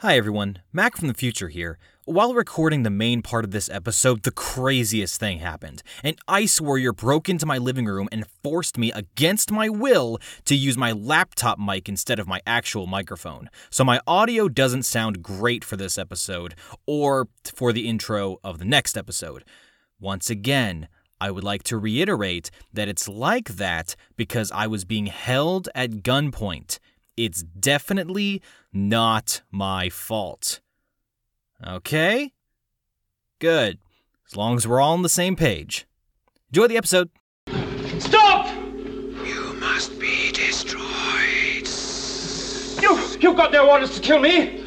Hi everyone, Mac from the future here. While recording the main part of this episode, the craziest thing happened. An ice warrior broke into my living room and forced me against my will to use my laptop mic instead of my actual microphone. So my audio doesn't sound great for this episode or for the intro of the next episode. Once again, I would like to reiterate that it's like that because I was being held at gunpoint. It's definitely not my fault. Okay? Good. As long as we're all on the same page. Enjoy the episode. Stop! You must be destroyed. You, you've got no orders to kill me.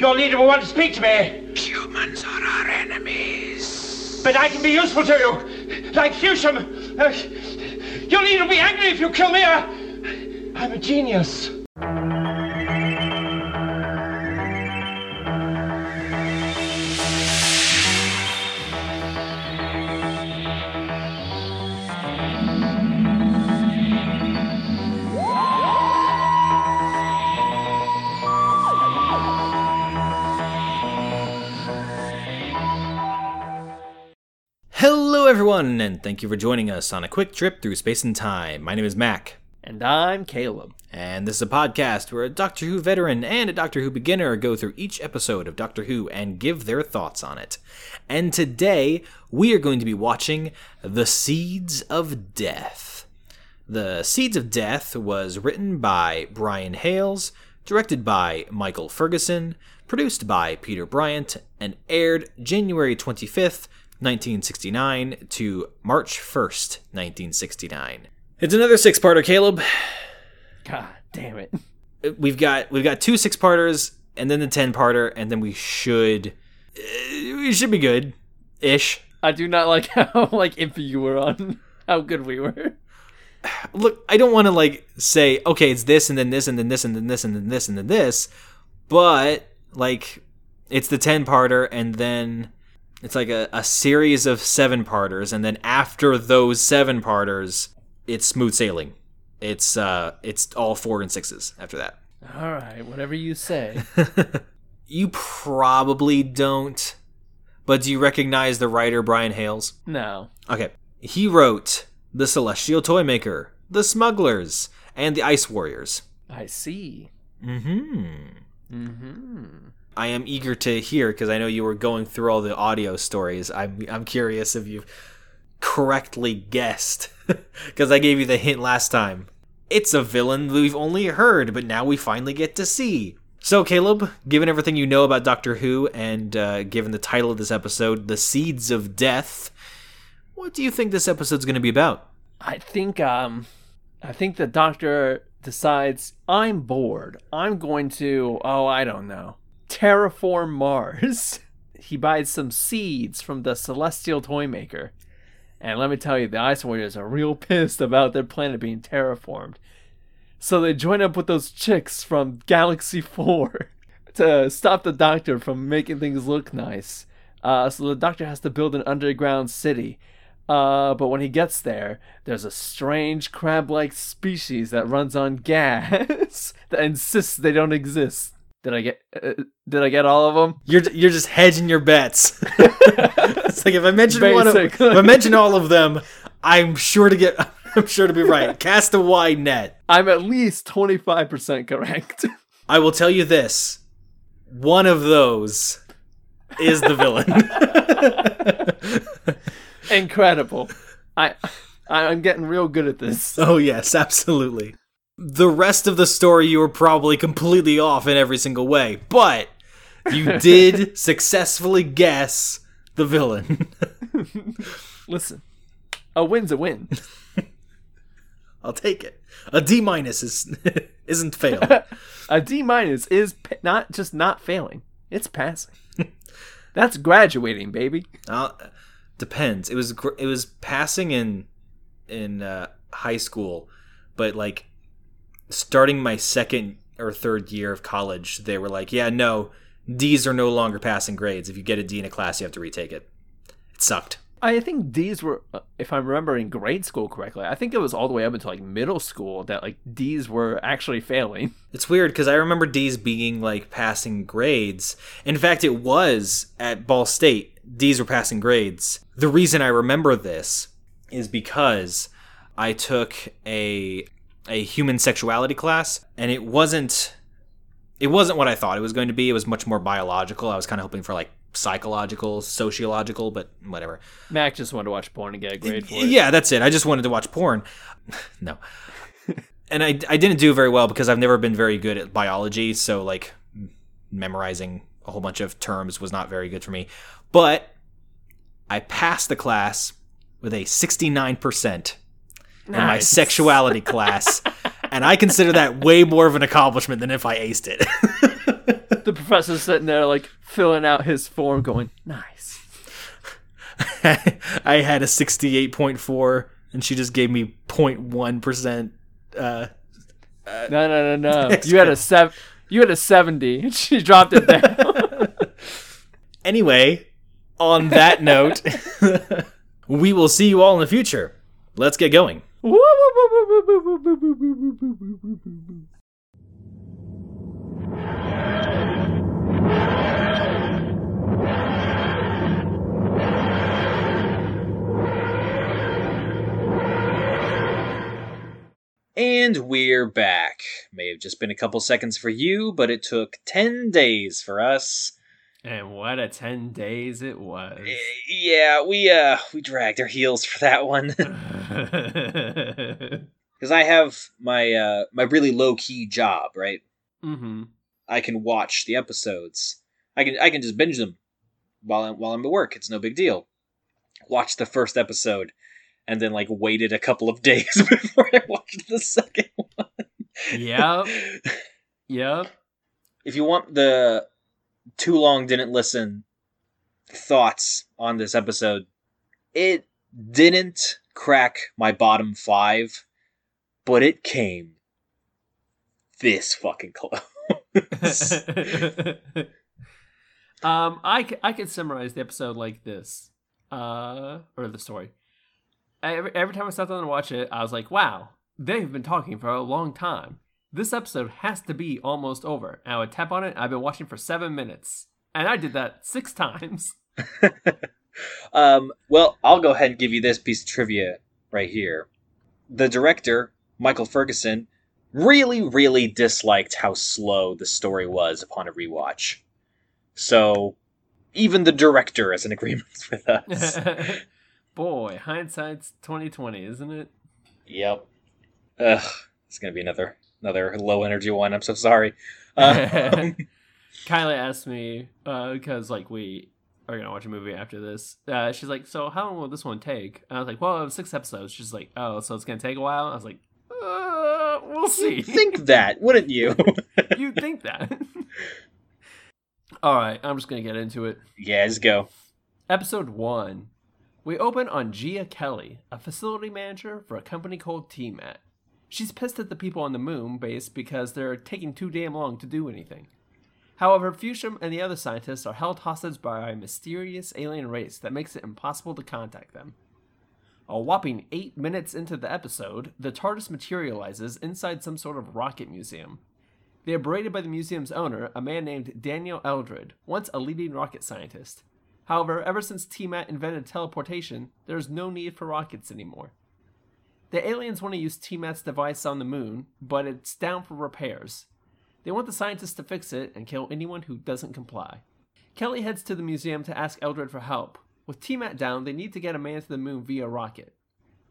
Your leader will want to speak to me, Humans are our enemies. but I can be useful to you. Like Fewsham. Uh, your leader will be angry if you kill me. Uh, I'm a genius. Hello, everyone, and thank you for joining us on a quick trip through space and time. My name is Mac, And I'm Caleb. and this is a podcast where a Doctor Who veteran and a Doctor Who beginner go through each episode of Doctor Who and give their thoughts on it. And today, we are going to be watching The Seeds of Death. The Seeds of Death was written by Brian Hayles, directed by Michael Ferguson, produced by Peter Bryant, and aired January 25th, 1969 to March 1st, 1969. It's another six-parter, Caleb. God damn it. We've got we've got two six-parters and then the 10-parter and then we should uh, we should be good ish. I do not like how like iffy you were on how good we were. look, I don't want to like say, okay, it's this and then this and then this and then this and then this and then this, but like it's the 10 parter and then it's like a, a series of seven parters and then after those seven parters, it's smooth sailing. It's uh it's all four and sixes after that. All right, whatever you say. You probably don't, but do you recognize the writer Brian Hayles? No. Okay. He wrote The Celestial Toymaker, The Smugglers, and The Ice Warriors. I see. Mm-hmm. Mm-hmm. I am eager to hear because I know you were going through all the audio stories. I'm I'm curious if you've correctly guessed because I gave you the hint last time. It's a villain we've only heard, but now we finally get to see. So, Caleb, given everything you know about Doctor Who and uh, given the title of this episode, "The Seeds of Death," what do you think this episode's going to be about? I think um I think the doctor decides I'm bored. I'm going to oh, I don't know. Terraform Mars. he buys some seeds from the Celestial Toymaker. And let me tell you, the Ice Warriors are real pissed about their planet being terraformed. So they join up with those chicks from Galaxy 4 to stop the Doctor from making things look nice. Uh, so the Doctor has to build an underground city. Uh, but when he gets there, there's a strange crab-like species that runs on gas that insists they don't exist. Did I get? Uh, did I get all of them? You're you're just hedging your bets. it's like if I mention one, of, if I mention all of them, I'm sure to get. I'm sure to be right. Cast a wide net. I'm at least 25% correct. I will tell you this: one of those is the villain. Incredible. I I'm getting real good at this. oh yes, absolutely. The rest of the story, you were probably completely off in every single way, but you did successfully guess the villain. Listen, a win's a win. I'll take it. A D minus is isn't fail. A D minus is pa- not just not failing; it's passing. That's graduating, baby. Uh, depends. It was gr- it was passing in in uh, high school, but like starting my second or third year of college, they were like, "Yeah, no, D's are no longer passing grades. If you get a D in a class, you have to retake it." It sucked. I think D's were, uh, if I'm remembering grade school correctly, I think it was all the way up until like middle school that like D's were actually failing. It's weird because I remember D's being like passing grades. In fact, it was at Ball State. D's were passing grades. The reason I remember this is because I took a a human sexuality class, and it wasn't it wasn't what I thought it was going to be. It was much more biological. I was kind of hoping for like psychological, sociological, but whatever. Mac just wanted to watch porn and get a grade for it. Yeah, that's it. I just wanted to watch porn. no. and I, I didn't do very well because I've never been very good at biology. So, like, memorizing a whole bunch of terms was not very good for me. But I passed the class with a 69% in my sexuality class. And I consider that way more of an accomplishment than if I aced it. The professor's sitting there like filling out his form, going, "Nice." I had a 68.4 and she just gave me 0.1% uh No, no, no, no. You had a sev- You had a seventy. She dropped it down. Anyway, on that note, we will see you all in the future. Let's get going. And we're back. May have just been a couple seconds for you, but it took 10 days for us. And what a ten days it was. Eh, Yeah, we uh we dragged our heels for that one. Cuz I have my uh my really low-key job, right? mm-hmm. I can watch the episodes. I can I can just binge them while I'm while I'm at work. It's no big deal. Watch the first episode and then like waited a couple of days before I watched the second one. Yep. Yep. If you want the too long didn't listen thoughts on this episode, it didn't crack my bottom 5, but it came this fucking close. um, I, c- I could summarize the episode like this, uh, or the story. Every, every time I sat down to watch it, I was like, wow, they've been talking for a long time. This episode has to be almost over. And I would tap on it. I've been watching for seven minutes. And I did that six times. Um, well, I'll go ahead and give you this piece of trivia right here. The director, Michael Ferguson, really, really disliked how slow the story was upon a rewatch. So, even the director is in agreement with us. Boy, hindsight's twenty twenty, isn't it? yep. Ugh, it's gonna be another another low energy one. I'm so sorry. Um, Kylie asked me because like we are gonna watch a movie after this. Uh, she's like, "So how long will this one take?" And I was like, "Well, it was six episodes." She's like, "Oh, so it's gonna take a while." I was like, uh, "We'll see." think that, wouldn't you? you think that? All right, I'm just gonna get into it. yeah, just go. Episode 1. We open on Gia Kelly, a facility manager for a company called TMAT. She's pissed at the people on the moon base because they're taking too damn long to do anything. However, Fewsham and the other scientists are held hostage by a mysterious alien race that makes it impossible to contact them. A whopping eight minutes into the episode, the TARDIS materializes inside some sort of rocket museum. They are berated by the museum's owner, a man named Daniel Eldred, once a leading rocket scientist. However, ever since TMAT invented teleportation, there is no need for rockets anymore. The aliens want to use TMAT's device on the moon, but it's down for repairs. They want the scientists to fix it and kill anyone who doesn't comply. Kelly heads to the museum to ask Eldred for help. With TMAT down, they need to get a man to the moon via rocket.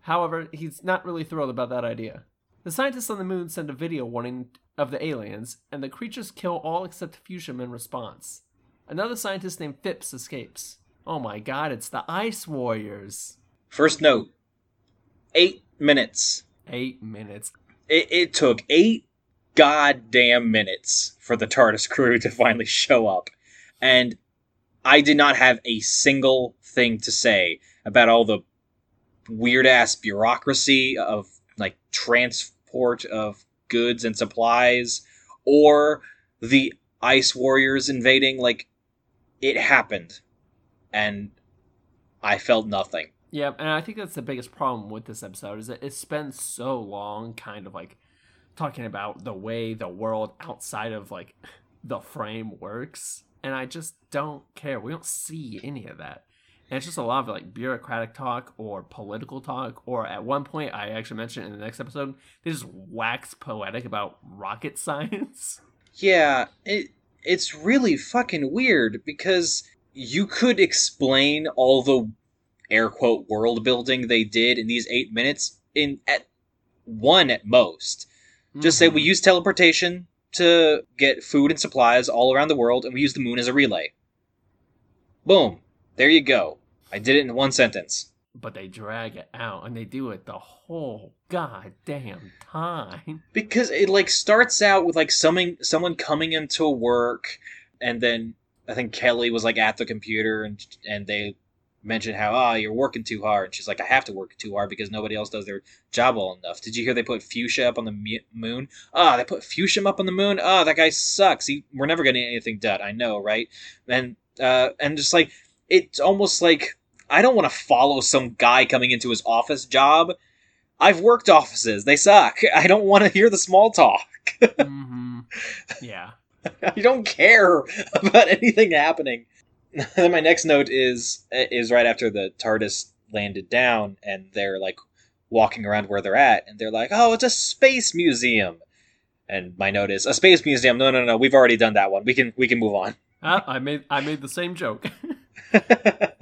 However, he's not really thrilled about that idea. The scientists on the moon send a video warning of the aliens, and the creatures kill all except Fewsham in response. Another scientist named Phipps escapes. Oh my god, it's the Ice Warriors! First note: eight minutes. Eight minutes. It, it took eight goddamn minutes for the TARDIS crew to finally show up, and I did not have a single thing to say about all the weird ass bureaucracy of like transport of goods and supplies, or the Ice Warriors invading. Like, it happened, and I felt nothing. Yeah, and I think that's the biggest problem with this episode is that it spends so long kind of like talking about the way the world outside of like the frame works, and I just don't care. We don't see any of that. And it's just a lot of like bureaucratic talk or political talk, or at one point I actually mentioned in the next episode, they just wax poetic about rocket science. Yeah, it it's really fucking weird because you could explain all the air quote world building they did in these eight minutes in at one at most. Just say we mm-hmm. use teleportation to get food and supplies all around the world, and we use the moon as a relay. Boom. There you go. I did it in one sentence. but they drag it out and they do it the whole goddamn time. because it like starts out with like someone someone coming into work and then i think kelly was like at the computer and and they mentioned how ah you're working too hard and she's like i have to work too hard because nobody else does their job well enough did you hear they put Fewsham up on the moon ah they put Fewsham up on the moon ah that guy sucks he, we're never getting anything done i know right and uh and just like it's almost like i don't want to follow some guy coming into his office job I've worked offices. They suck. I don't want to hear the small talk. hmm Yeah. I don't care about anything happening. then my next note is is right after the TARDIS landed down and they're like walking around where they're at and they're like, "Oh, it's a space museum." And my note is, "A space museum. No, no, no. We've already done that one. We can we can move on." Ah, I made I made the same joke.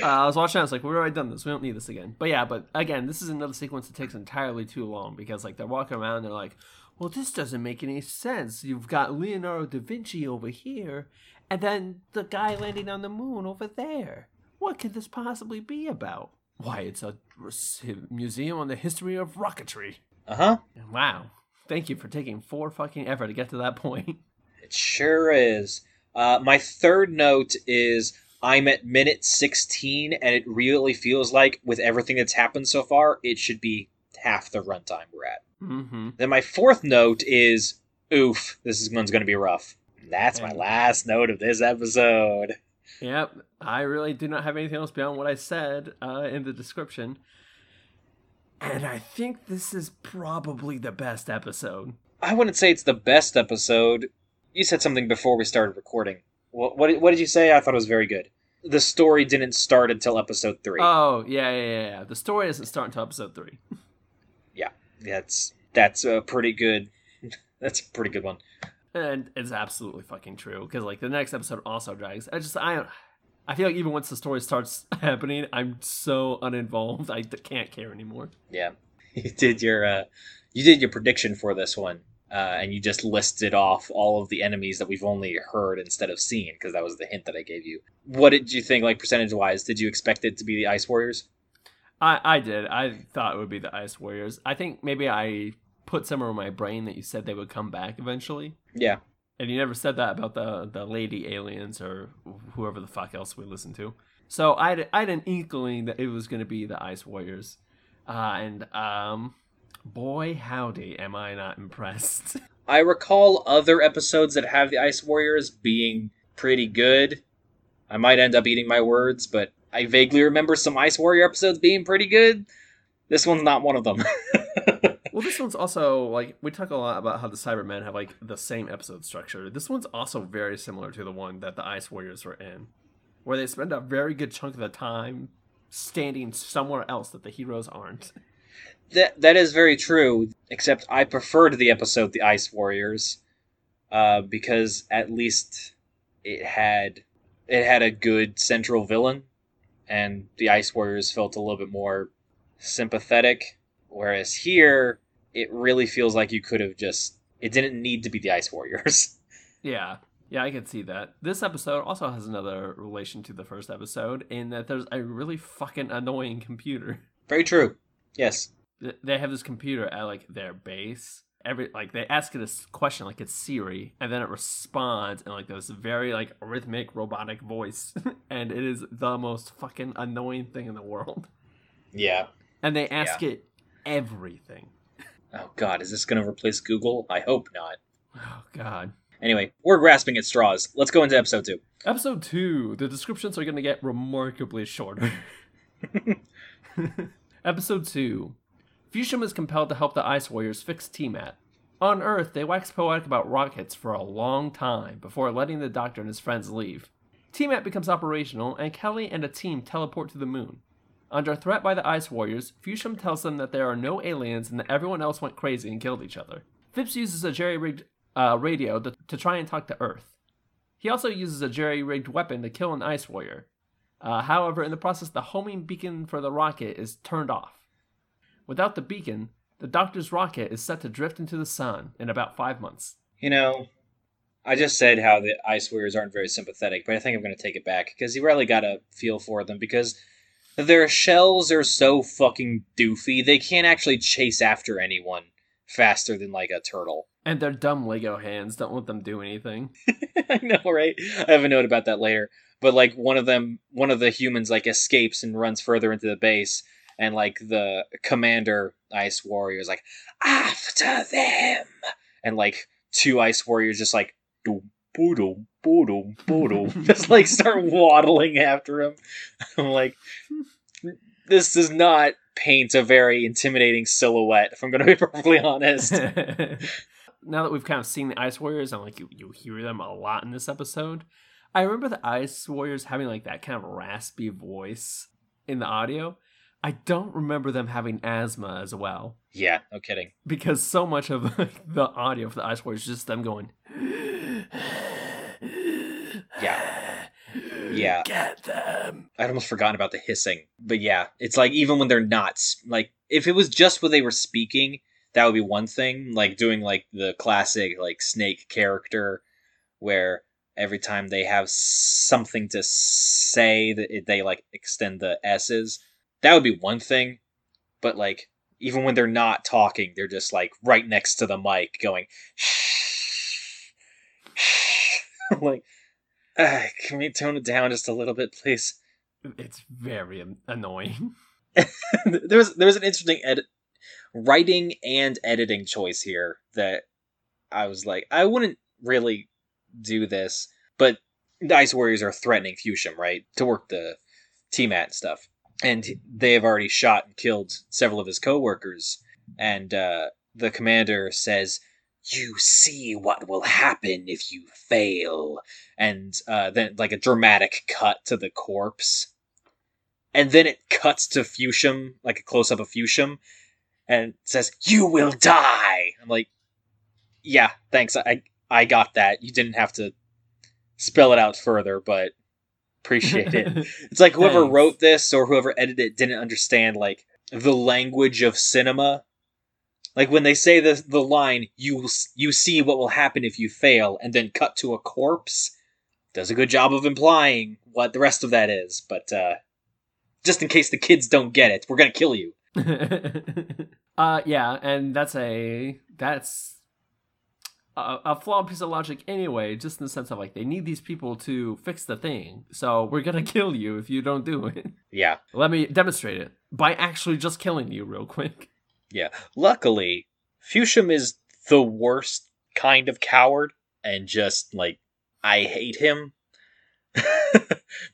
Uh, I was watching. I was like, "We've already done this. We don't need this again." But yeah, but again, this is another sequence that takes entirely too long because like they're walking around, and they're like, "Well, this doesn't make any sense. You've got Leonardo da Vinci over here, and then the guy landing on the moon over there. What could this possibly be about?" Why, it's a museum on the history of rocketry. Uh-huh. Wow. Thank you for taking four fucking ever to get to that point. It sure is. Uh, my third note is I'm at minute 16, and it really feels like, with everything that's happened so far, it should be half the runtime we're at. Mm-hmm. Then my fourth note is, oof, this one's going to be rough. And that's my last note of this episode. Yep, I really do not have anything else beyond what I said uh, in the description. And I think this is probably the best episode. I wouldn't say it's the best episode. You said something before we started recording. What, what, did- what did you say? I thought it was very good. The story didn't start until episode three. Oh, yeah, yeah, yeah, yeah. The story doesn't start until episode three. yeah, that's that's a pretty good. That's a pretty good one. And it's absolutely fucking true. Because, like, the next episode also drags. I just, I I feel like even once the story starts happening, I'm so uninvolved. I can't care anymore. Yeah, you did your uh, you did your prediction for this one, uh, and you just listed off all of the enemies that we've only heard instead of seen because that was the hint that I gave you. What did you think, like percentage wise? Did you expect it to be the Ice Warriors? I, I did. I thought it would be the Ice Warriors. I think maybe I put somewhere in my brain that you said they would come back eventually. Yeah, And you never said that about the the lady aliens or whoever the fuck else we listen to. So I had, I had an inkling that it was going to be the Ice Warriors, uh, and um, boy howdy, am I not impressed. I recall other episodes that have the Ice Warriors being pretty good. I might end up eating my words, but I vaguely remember some Ice Warrior episodes being pretty good. This one's not one of them. well, this one's also like we talk a lot about how the Cybermen have like the same episode structure. This one's also very similar to the one that the Ice Warriors were in, where they spend a very good chunk of the time standing somewhere else that the heroes aren't. That that is very true. Except I preferred the episode "The Ice Warriors," uh, because at least it had it had a good central villain, and the Ice Warriors felt a little bit more sympathetic. Whereas here, it really feels like you could have just. It didn't need to be the Ice Warriors. Yeah. Yeah, I can see that. This episode also has another relation to the first episode in that there's a really fucking annoying computer. very true. Yes. They have this computer at like their base. Every like they ask it a question like it's Siri, and then it responds in like this very like rhythmic robotic voice, and it is the most fucking annoying thing in the world. Yeah. And they ask it everything. Oh God, is this going to replace Google? I hope not. Oh god. Anyway, we're grasping at straws. Let's go into episode two. Episode two. The descriptions are gonna get remarkably shorter. Episode 2 Fewsham is compelled to help the Ice Warriors fix T-Mat. On Earth, they wax poetic about rockets for a long time before letting the Doctor and his friends leave. T-Mat becomes operational, and Kelly and a team teleport to the moon. Under threat by the Ice Warriors, Fewsham tells them that there are no aliens and that everyone else went crazy and killed each other. Phipps uses a jerry-rigged uh, radio to, to try and talk to Earth. He also uses a jerry-rigged weapon to kill an Ice Warrior. Uh, however, in the process, the homing beacon for the rocket is turned off. Without the beacon, the Doctor's rocket is set to drift into the sun in about five months. You know, I just said how the Ice Warriors aren't very sympathetic, but I think I'm going to take it back because you really got to feel for them because their shells are so fucking doofy. They can't actually chase after anyone faster than like a turtle. And their dumb Lego hands don't let them do anything. I know, right? I have a note about that later. But like one of them, one of the humans like escapes and runs further into the base, and like the commander ice warrior is like after them, and like two ice warriors just like doom boodle boodle boodle just like start waddling after him. I'm like, this does not paint a very intimidating silhouette. If I'm going to be perfectly honest. now that we've kind of seen the Ice Warriors I'm like you, you hear them a lot in this episode, I remember the Ice Warriors having like that kind of raspy voice in the audio. I don't remember them having asthma as well. Yeah, no kidding. Because so much of like, the audio for the Ice Warriors is just them going. Yeah. Yeah. Get them. I'd almost forgotten about the hissing. But yeah, it's like even when they're not like if it was just when they were speaking, that would be one thing. Like doing like the classic like snake character where every time they have something to say that they like extend the s's. That would be one thing. But like even when they're not talking, they're just like right next to the mic going like uh, can we tone it down just a little bit, please? It's very annoying. there was there was an interesting edit writing and editing choice here that I was like, I wouldn't really do this, but the Ice Warriors are threatening Fewsham, right, to work the T-Mat stuff, and they have already shot and killed several of his co-workers, and uh, the commander says. You see what will happen if you fail, and uh, then like a dramatic cut to the corpse, and then it cuts to Fewsham, like a close up of Fewsham, and says, "You will die." I'm like, "Yeah, thanks. I I got that. You didn't have to spell it out further, but appreciate it." It's like whoever wrote this or whoever edited it didn't understand like the language of cinema. Like when they say the the line, "You you see what will happen if you fail," and then cut to a corpse, does a good job of implying what the rest of that is. But uh, just in case the kids don't get it, we're gonna kill you. uh yeah, and that's a that's a, a flawed piece of logic anyway, just in the sense of like they need these people to fix the thing. So we're gonna kill you if you don't do it. Yeah, Let me demonstrate it by actually just killing you real quick. Yeah. Luckily, Fewsham is the worst kind of coward, and just like I hate him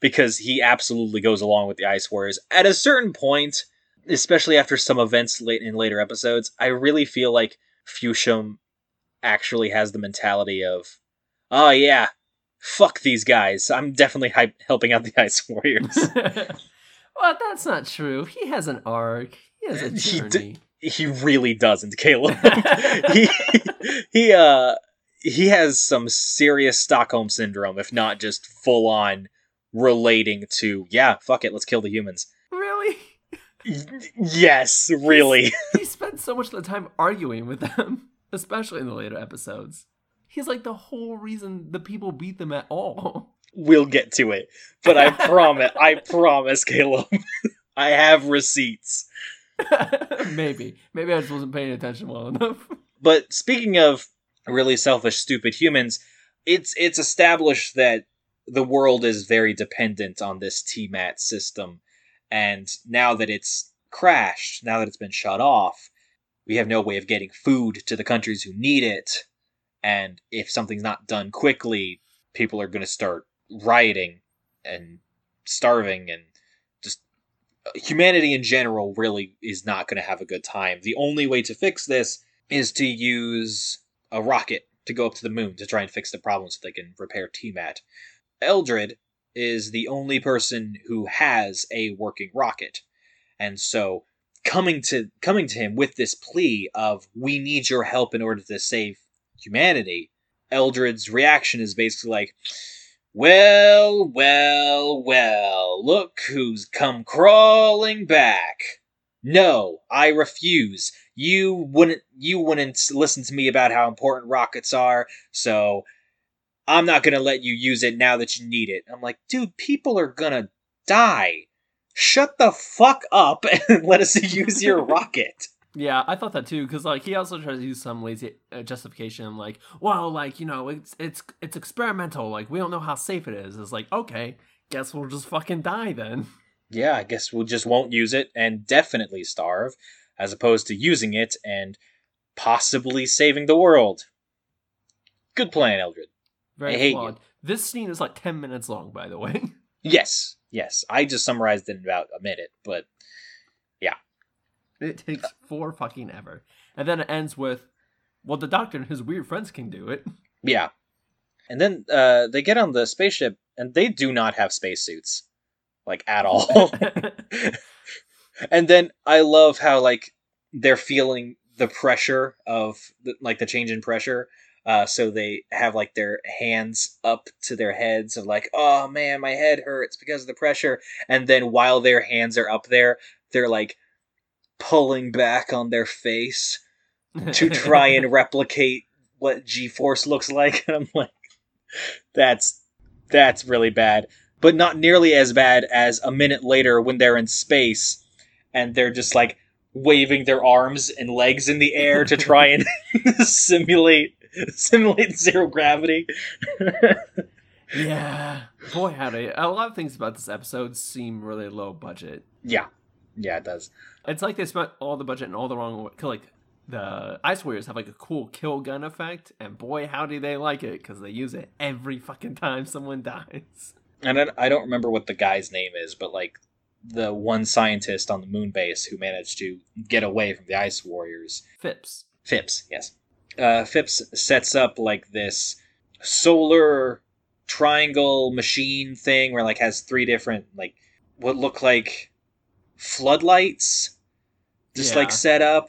because he absolutely goes along with the Ice Warriors. At a certain point, especially after some events late in later episodes, I really feel like Fewsham actually has the mentality of, "Oh yeah, fuck these guys. I'm definitely helping out the Ice Warriors." well, that's not true. He has an arc. He has a He d- journey. He really doesn't, Caleb. he he uh he has some serious Stockholm syndrome, if not just full on relating to yeah, fuck it, let's kill the humans. really? Yes, really. he spent so much of the time arguing with them, especially in the later episodes. He's like the whole reason the people beat them at all. we'll get to it. But I promise, I promise, Caleb. I have receipts. Maybe. Maybe I just wasn't paying attention well enough. But speaking of really selfish, stupid humans, it's it's established that the world is very dependent on this TMAT system, and now that it's crashed, now that it's been shut off, we have no way of getting food to the countries who need it, and if something's not done quickly, people are going to start rioting and starving and humanity in general really is not going to have a good time. The only way to fix this is to use a rocket to go up to the moon to try and fix the problem so they can repair T-Mat. Eldred is the only person who has a working rocket. And so coming to coming to him with this plea of we need your help in order to save humanity, Eldred's reaction is basically like well, well, well, look who's come crawling back. No, I refuse. You wouldn't you wouldn't listen to me about how important rockets are, so I'm not gonna let you use it now that you need it. I'm like, dude, people are gonna die. Shut the fuck up and let us use your rocket. Yeah, I thought that too because like he also tries to use some lazy uh, justification, like, well, like you know, it's it's it's experimental. Like we don't know how safe it is. It's like okay, guess we'll just fucking die then. Yeah, I guess we'll just won't use it and definitely starve, as opposed to using it and possibly saving the world. Good plan, Eldred. Very I hate flawed. you. This scene is like ten minutes long, by the way. Yes, yes. I just summarized it in about a minute, but It takes four fucking ever, and then it ends with, well, the doctor and his weird friends can do it. yeah. And then uh, they get on the spaceship, and they do not have spacesuits, like at all. and then I love how like they're feeling the pressure of the, like the change in pressure. Uh, so they have like their hands up to their heads of like, oh man, my head hurts because of the pressure. And then while their hands are up there, they're like pulling back on their face to try and replicate what G-force looks like. And I'm like, that's that's really bad, but not nearly as bad as a minute later when they're in space and they're just like waving their arms and legs in the air to try and simulate simulate zero gravity. yeah, boy, howdy. A lot of things about this episode seem really low budget. yeah, yeah, it does. It's like they spent all the budget in all the wrong way. Like the Ice Warriors have like a cool kill gun effect, and boy, how do they like it because they use it every fucking time someone dies. And I, I don't remember what the guy's name is, but like the one scientist on the moon base who managed to get away from the Ice Warriors Phipps. Phipps, yes. Uh, Phipps sets up like this solar triangle machine thing where like has three different like what look like floodlights just Yeah. like set up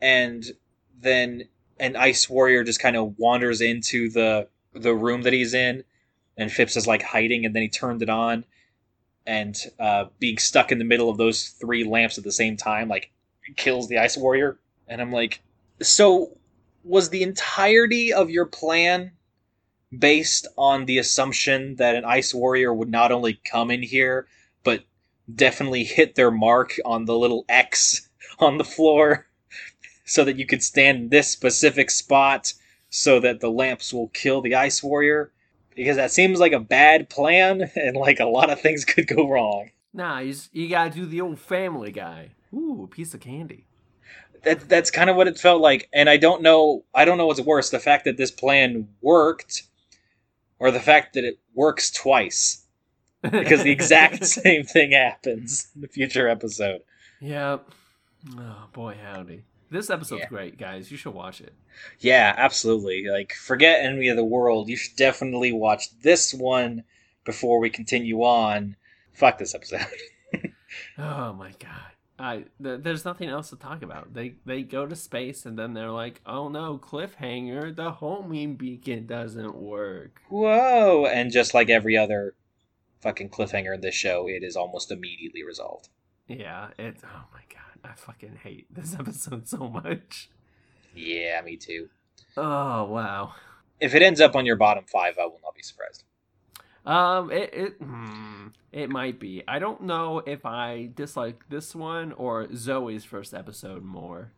and then an ice warrior just kind of wanders into the the room that he's in and Phipps is like hiding and then he turned it on and uh, being stuck in the middle of those three lamps at the same time like kills the ice warrior and I'm like so was the entirety of your plan based on the assumption that an ice warrior would not only come in here but definitely hit their mark on the little X on the floor so that you could stand in this specific spot so that the lamps will kill the ice warrior because that seems like a bad plan and like a lot of things could go wrong Nah, you, you gotta do the old Family Guy. Ooh, a piece of candy. that that's kind of what it felt like and i don't know i don't know what's worse the fact that this plan worked or the fact that it works twice because the exact same thing happens in the future episode Yep. Oh boy, howdy. This episode's Yeah. great, guys. You should watch it. yeah absolutely like forget enemy of the world you should definitely watch this one before we continue on fuck this episode Oh my god. I th- there's nothing else to talk about. They they go to space and then they're like, "Oh no, cliffhanger, the homing beacon doesn't work." whoa and just like every other fucking cliffhanger in this show it is almost immediately resolved Yeah, it oh my god. I fucking hate this episode so much. yeah me too Oh, wow. if it ends up on your bottom five i will not be surprised Um, it it hmm, it might be. I don't know if I dislike this one or Zoe's first episode more,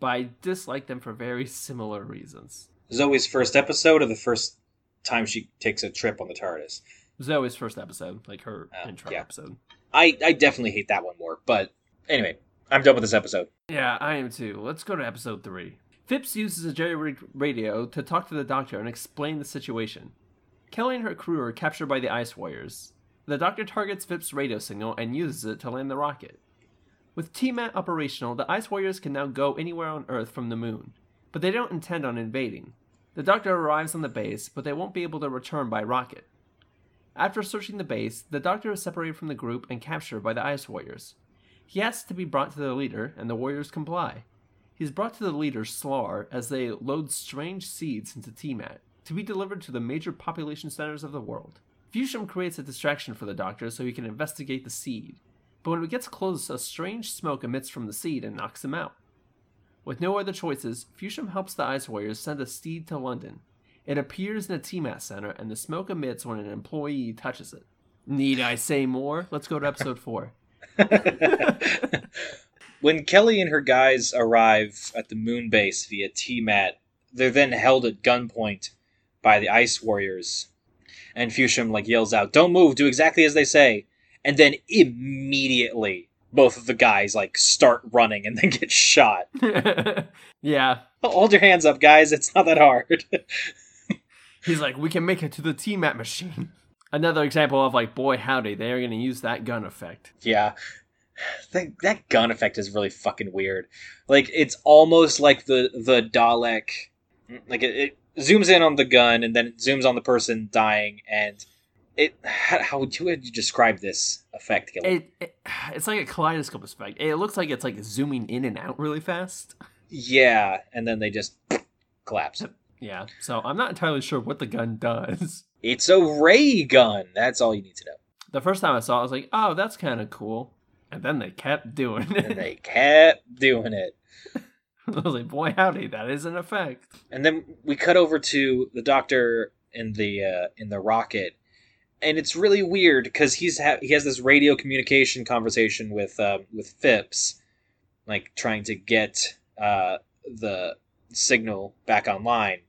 but I dislike them for very similar reasons. Zoe's first episode or the first time she takes a trip on the TARDIS. Zoe's first episode, like her Oh, intro yeah. episode. I, I definitely hate that one more, but anyway, I'm done with this episode. Yeah, I am too. Let's go to episode three. Phipps uses a jerry rig radio to talk to the doctor and explain the situation. Kelly and her crew are captured by the Ice Warriors. The Doctor targets Phipps's radio signal and uses it to land the rocket. With TMAT operational, the Ice Warriors can now go anywhere on Earth from the moon, but they don't intend on invading. The Doctor arrives on the base, but they won't be able to return by rocket. After searching the base, the Doctor is separated from the group and captured by the Ice Warriors. He asks to be brought to the leader, and the Warriors comply. He's brought to the leader Slaar as they load strange seeds into TMAT to be delivered to the major population centers of the world. Fewsham creates a distraction for the Doctor so he can investigate the seed, but when it gets close, a strange smoke emits from the seed and knocks him out. With no other choices, Fewsham helps the Ice Warriors send a seed to London. It appears in a TMAT center, and the smoke emits when an employee touches it. Need I say more? Let's go to episode 4. when Kelly and her guys arrive at the moon base via TMAT, they're then held at gunpoint by the Ice Warriors. And Fewsham like yells out, "Don't move! Do exactly as they say!" And then immediately, both of the guys like start running and then get shot. yeah. Oh, hold your hands up, guys! It's not that hard. He's like, "We can make it to the TMAT machine." Another example of like, boy howdy, they are going to use that gun effect. Yeah, that that gun effect is really fucking weird. Like it's almost like the the Dalek, like it, it zooms in on the gun and then it zooms on the person dying and it how, how would you, would you describe this effect it, it, it's like a kaleidoscope effect. It looks like it's like zooming in and out really fast. Yeah and then they just collapse. Yeah so i'm not entirely sure what the gun does it's a ray gun. That's all you need to know. The first time i saw it i was like oh that's kind of cool. And then they kept doing it. and they kept doing it. I was like, boy, howdy, that is an effect. And then we cut over to the doctor in the uh, in the rocket, and it's really weird because he's ha- he has this radio communication conversation with uh, with Phipps, like trying to get uh, the signal back online,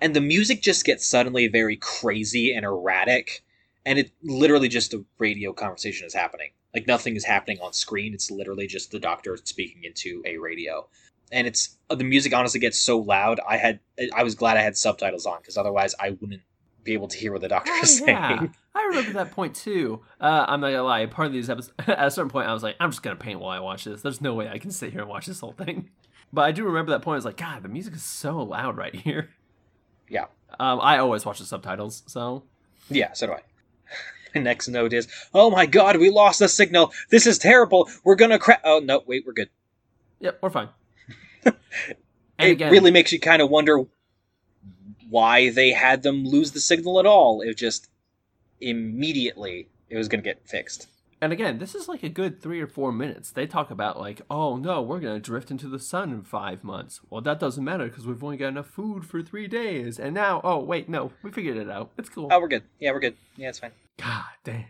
and the music just gets suddenly very crazy and erratic, and it literally just a radio conversation is happening. Like nothing is happening on screen. It's literally just the doctor speaking into a radio and it's uh, the music honestly gets so loud. I had I was glad I had subtitles on because otherwise I wouldn't be able to hear what the doctor oh, is yeah. saying. I remember that point too. Uh, I'm not gonna lie. Part of these episodes, at a certain point, I was like, I'm just gonna paint while I watch this. There's no way I can sit here and watch this whole thing. But I do remember that point. I was like, God, the music is so loud right here. Yeah. Um, I always watch the subtitles, so. Yeah, so do I. My next note is, "Oh my God, we lost the signal. This is terrible. We're gonna crash." Oh no, wait, we're good. Yep, we're fine. it again, really makes you kind of wonder why they had them lose the signal at all. It just immediately it was to get fixed. And again, this is like a good three or four minutes. They talk about like, oh no, we're gonna drift into the sun in five months. Well, that doesn't matter because we've only got enough food for three days. And now, oh wait, no, we figured it out. It's cool. Oh, we're good. Yeah, we're good. Yeah, it's fine. God damn,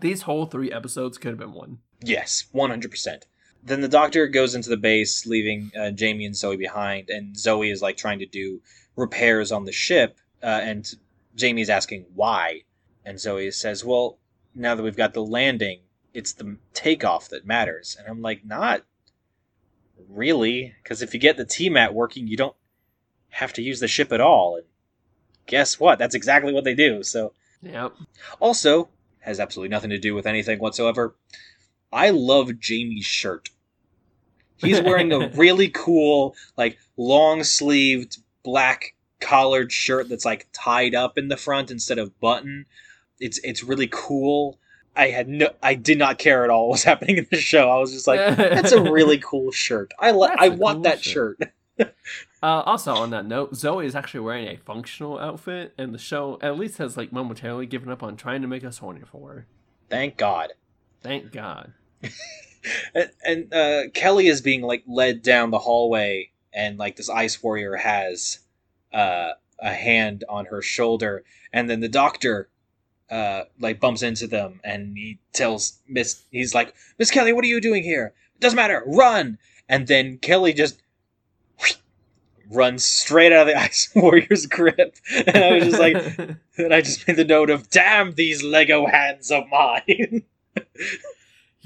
these whole three episodes could have been one. Yes, one hundred percent then the doctor goes into the base, leaving uh, Jamie and Zoe behind, and Zoe is like trying to do repairs on the ship, uh, and Jamie's asking why, and Zoe says, "Well, now that we've got the landing, it's the takeoff that matters." And I'm like, "Not really, because if you get the TMAT working, you don't have to use the ship at all." And guess what? That's exactly what they do. So, yep. Also, has absolutely nothing to do with anything whatsoever. I love Jamie's shirt. He's wearing a really cool, like long sleeved black collared shirt that's like tied up in the front instead of button. It's it's really cool. I had no, I did not care at all what was happening in the show. I was just like, that's a really cool shirt. I like, I want cool that shirt. shirt. uh, also, on that note, Zoe is actually wearing a functional outfit, and the show at least has like momentarily given up on trying to make us horny for her. Thank God. Thank God. and, and uh, Kelly is being like led down the hallway, and like this ice warrior has uh, a hand on her shoulder, and then the doctor uh, like bumps into them, and he tells Miss, he's like, Miss Kelly, what are you doing here? It doesn't matter, run! And then Kelly just runs straight out of the ice warrior's grip, and I was just like, and I just made the note of, damn these Lego hands of mine.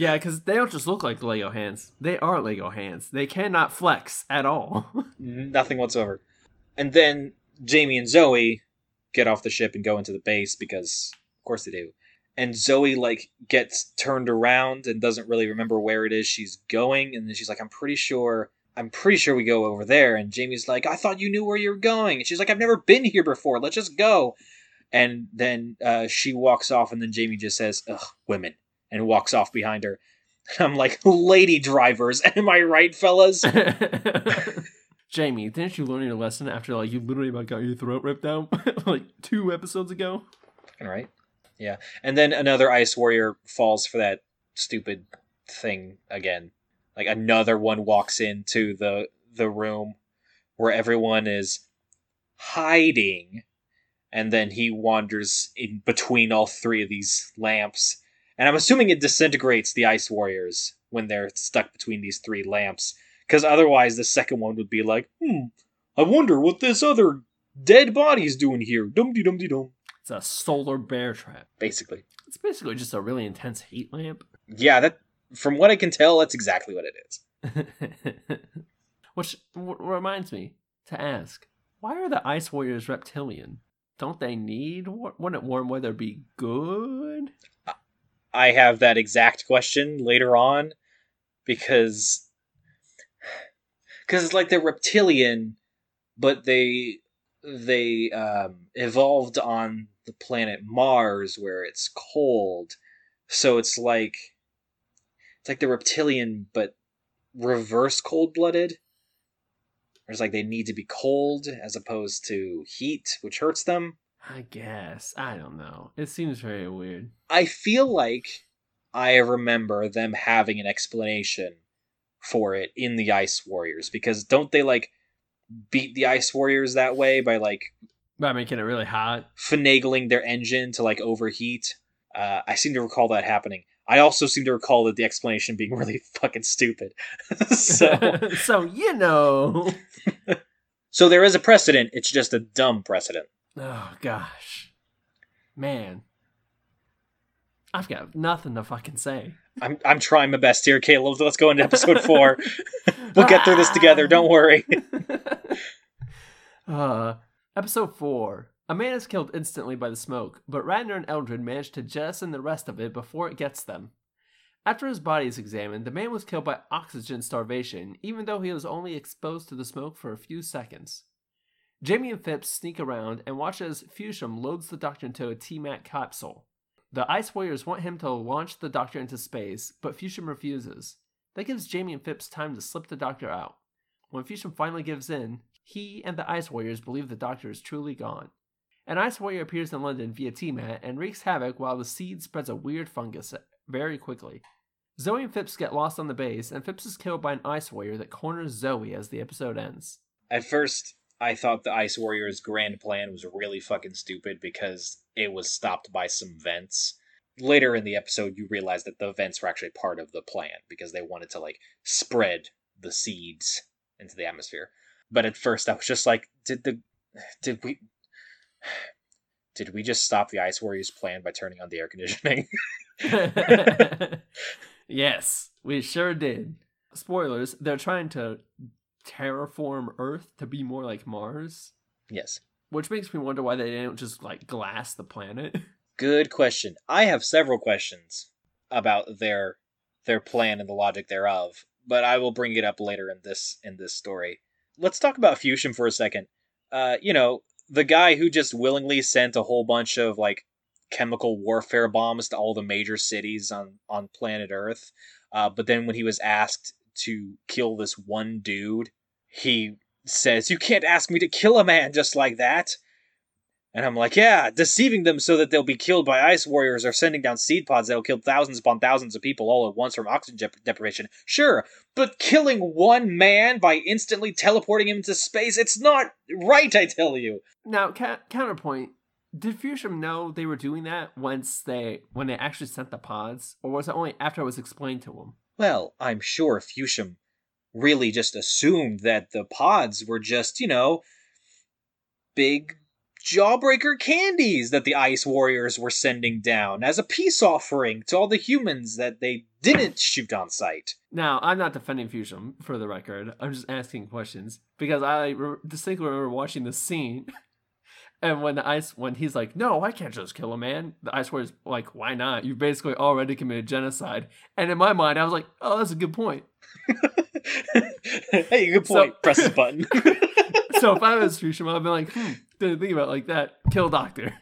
Yeah, because they don't just look like Lego hands. They are Lego hands. They cannot flex at all. Nothing whatsoever. And then Jamie and Zoe get off the ship and go into the base because, course, they do. and Zoe like gets turned around and doesn't really remember where it is she's going, and then she's like, "I'm pretty sure." I'm pretty sure we go over there. And Jamie's like, I thought you knew where you were going. And she's like, I've never been here before. Let's just go. And then uh, she walks off, and then Jamie just says, Ugh, women, and walks off behind her. And I'm like, lady drivers, am I right, fellas? Jamie, didn't you learn your lesson after like you literally about got your throat ripped out like two episodes ago? All right. Yeah. And then another Ice Warrior falls for that stupid thing again. Like another one walks into the the room where everyone is hiding and then he wanders in between all three of these lamps. And I'm assuming it disintegrates the Ice Warriors when they're stuck between these three lamps. Because otherwise, the second one would be like, hmm, I wonder what this other dead body's doing here. Dum dum dee dum. It's a solar bear trap. Basically. It's basically just a really intense heat lamp. Yeah, that from what I can tell, that's exactly what it is. Which w- reminds me to ask, why are the Ice Warriors reptilian? Don't they need? wa- Wouldn't warm weather be good? I have that exact question later on because because it's like they're reptilian, but they they um, evolved on the planet Mars where it's cold, so it's like it's like the reptilian but reverse cold blooded. It's like they need to be cold as opposed to heat, which hurts them. I guess. I don't know. It seems very weird. I feel like I remember them having an explanation for it in the Ice Warriors because don't they like beat the Ice Warriors that way by like By making it really hot. finagling their engine to like overheat? Uh, I seem to recall that happening. I also seem to recall that the explanation being really fucking stupid. so, so you know. so there is a precedent. It's just a dumb precedent. Oh gosh, man, I've got nothing to fucking say. I'm I'm trying my best here, Caleb. Let's go into episode four. we'll get through this together. Don't worry. uh, episode four. A man is killed instantly by the smoke, but Radnor and Eldred manage to jettison the rest of it before it gets them. After his body is examined, the man was killed by oxygen starvation, even though he was only exposed to the smoke for a few seconds. Jamie and Phipps sneak around and watch as Fewsham loads the doctor into a T-Mat capsule. The Ice Warriors want him to launch the doctor into space, but Fewsham refuses. That gives Jamie and Phipps time to slip the doctor out. When Fewsham finally gives in, he and the Ice Warriors believe the doctor is truly gone. An Ice Warrior appears in London via T-Mat and wreaks havoc while the seed spreads a weird fungus very quickly. Zoe and Phipps get lost on the base, and Phipps is killed by an Ice Warrior that corners Zoe as the episode ends. At first, I thought the Ice Warriors' grand plan was really fucking stupid because it was stopped by some vents. Later in the episode, you realize that the vents were actually part of the plan because they wanted to like spread the seeds into the atmosphere. But at first, I was just like, did the did we did we just stop the Ice Warriors' plan by turning on the air conditioning? yes, we sure did. Spoilers, they're trying to terraform Earth to be more like Mars, yes. Which makes me wonder why they didn't just like glass the planet. Good question. I have several questions about their their plan and the logic thereof, but I will bring it up later in this in this story. Let's talk about Fewsham for a second. Uh, you know, the guy who just willingly sent a whole bunch of like chemical warfare bombs to all the major cities on on planet Earth. Uh, but then when he was asked to kill this one dude, he says, "You can't ask me to kill a man just like that." And I'm like, yeah, deceiving them so that they'll be killed by ice warriors or sending down seed pods that'll kill thousands upon thousands of people all at once from oxygen dep- deprivation. Sure, but killing one man by instantly teleporting him into space, it's not right, I tell you. now, ca- counterpoint: Did Fewsham know they were doing that once they when they actually sent the pods, or was it only after it was explained to him? Well, I'm sure Fewsham really just assumed that the pods were just, you know, big jawbreaker candies that the Ice Warriors were sending down as a peace offering to all the humans that they didn't shoot on sight. Now, I'm not defending Fewsham for the record. I'm just asking questions because I re- distinctly remember watching the scene, And when the ice, when he's like, "No, I can't just kill a man," the ice warrior's like, "Why not? You basically already committed genocide." And in my mind, I was like, "Oh, that's a good point." hey, good So- point. Press the button. so if I was Fushima, I'd be like, "Hmm, didn't think about it like that. Kill Doctor."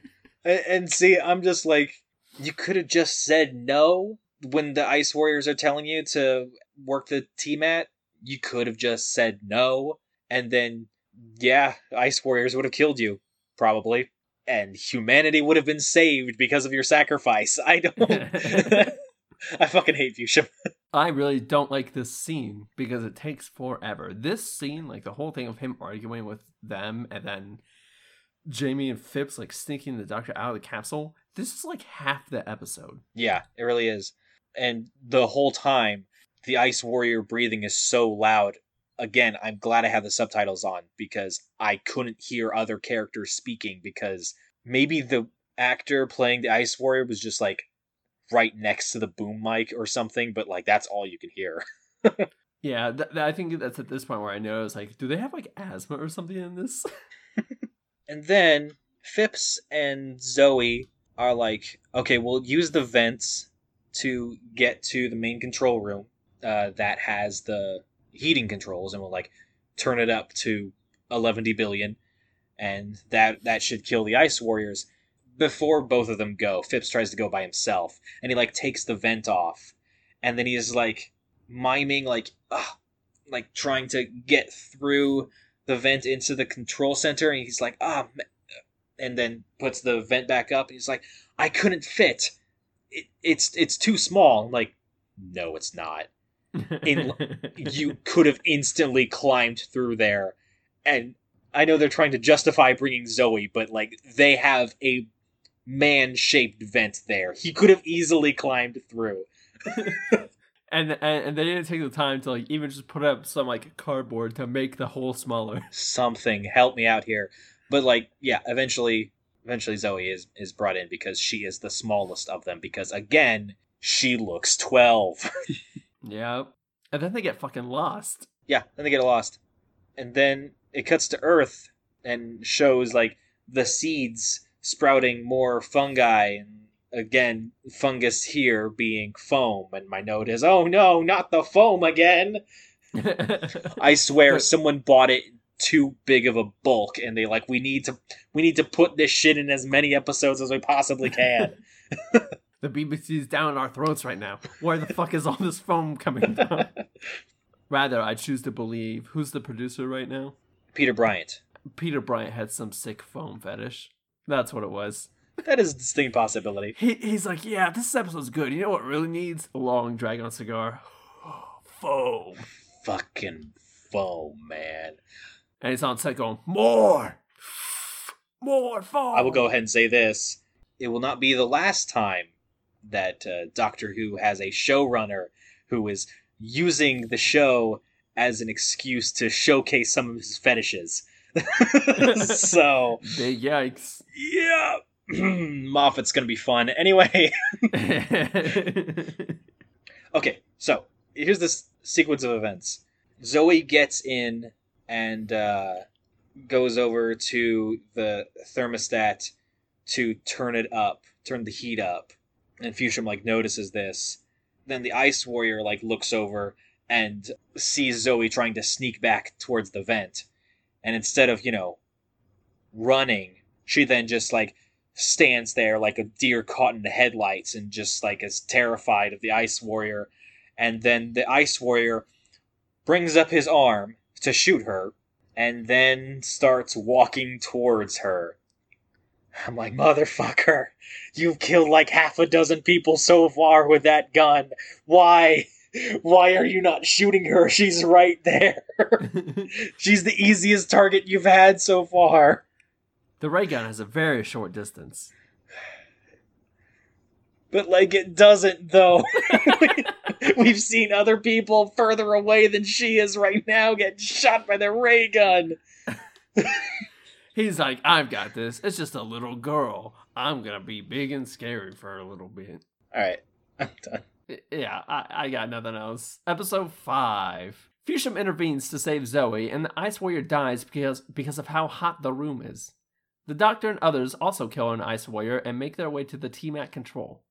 and, and see, I'm just like, you could have just said no when the Ice Warriors are telling you to work the T mat. You could have just said no, and then yeah, Ice Warriors would have killed you probably, and humanity would have been saved because of your sacrifice. I don't. I fucking hate Fewsham. I really don't like this scene because it takes forever. This scene, like the whole thing of him arguing with them and then Jamie and Phipps like sneaking the doctor out of the capsule, this is like half the episode. Yeah, it really is. And the whole time, the Ice Warrior breathing is so loud. Again, I'm glad I have the subtitles on because I couldn't hear other characters speaking because maybe the actor playing the Ice Warrior was just like right next to the boom mic or something, but like that's all you can hear. Yeah, th- I think that's at this point where I know it's like, do they have like asthma or something in this? And then Phipps and Zoe are like, okay, we'll use the vents to get to the main control room uh, that has the heating controls, and we'll like turn it up to 11 billion, and that that should kill the ice warriors. Before both of them go, Phipps tries to go by himself, and he like takes the vent off, and then he's like miming like, ah, like trying to get through the vent into the control center, and he's like, ah, ma-" and then puts the vent back up, he's like, I couldn't fit. It, it's it's too small. Like, no, it's not. In- You could have instantly climbed through there, and I know they're trying to justify bringing Zoe, but like they have a man-shaped vent there. He could have easily climbed through. and, and and they didn't take the time to like even just put up some like cardboard to make the hole smaller. Something help me out here. But like, yeah, eventually, eventually Zoe is is brought in because she is the smallest of them. Because again, she looks twelve. Yeah, and then they get fucking lost. Yeah, then they get lost. And then it cuts to Earth and shows like the seeds sprouting more fungi and again fungus here being foam and my note is oh no not the foam again i swear someone bought it too big of a bulk and they like we need to we need to put this shit in as many episodes as we possibly can the BBC's down our throats right now. Where the fuck is all this foam coming from? Rather, I choose to believe who's the producer right now. peter bryant Peter Bryant had some sick foam fetish. That's what it was. that is a distinct possibility He, he's like, yeah, this episode's good. You know what really needs? A long drag on cigar. foam. fucking foam man And he's on set going, more! More foam! I will go ahead and say this: it will not be the last time that uh, Doctor Who has a showrunner who is using the show as an excuse to showcase some of his fetishes. so Big yikes. yeah, Moffat's gonna be fun. Anyway, okay, so here's this sequence of events. Zoe gets in and uh, goes over to the thermostat to turn it up, turn the heat up. And Fewsham like notices this. Then the ice warrior like looks over and sees Zoe trying to sneak back towards the vent. And instead of, you know, running, she then just like stands there like a deer caught in the headlights and just like is terrified of the ice warrior. And then the ice warrior brings up his arm to shoot her and then starts walking towards her. I'm like, motherfucker, you've killed like half a dozen people so far with that gun. Why? Why are you not shooting her? She's right there. She's the easiest target you've had so far. the ray gun has a very short distance. But like it doesn't though. We've seen other people further away than she is right now get shot by the ray gun. He's like, I've got this. It's just a little girl. I'm gonna be big and scary for a little bit. Alright, I'm done. Yeah, I, I got nothing else. Episode five. Fewsham intervenes to save Zoe, and the Ice Warrior dies because because of how hot the room is. The Doctor and others also kill an Ice Warrior and make their way to the T-Mat control.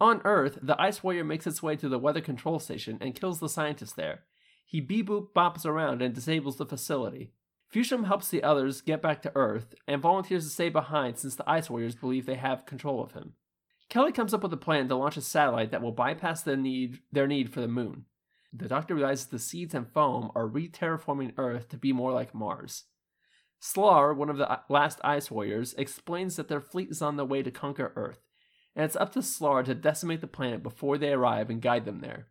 On Earth, the Ice Warrior makes its way to the weather control station and kills the scientist there. He beboop bops around and disables the facility. Fewsham helps the others get back to Earth and volunteers to stay behind since the Ice Warriors believe they have control of him. Kelly comes up with a plan to launch a satellite that will bypass their need, their need for the moon. The Doctor realizes the seeds and foam are re-terraforming Earth to be more like Mars. Slaar, one of the uh, last Ice Warriors, explains that their fleet is on the way to conquer Earth, and it's up to Slaar to decimate the planet before they arrive and guide them there.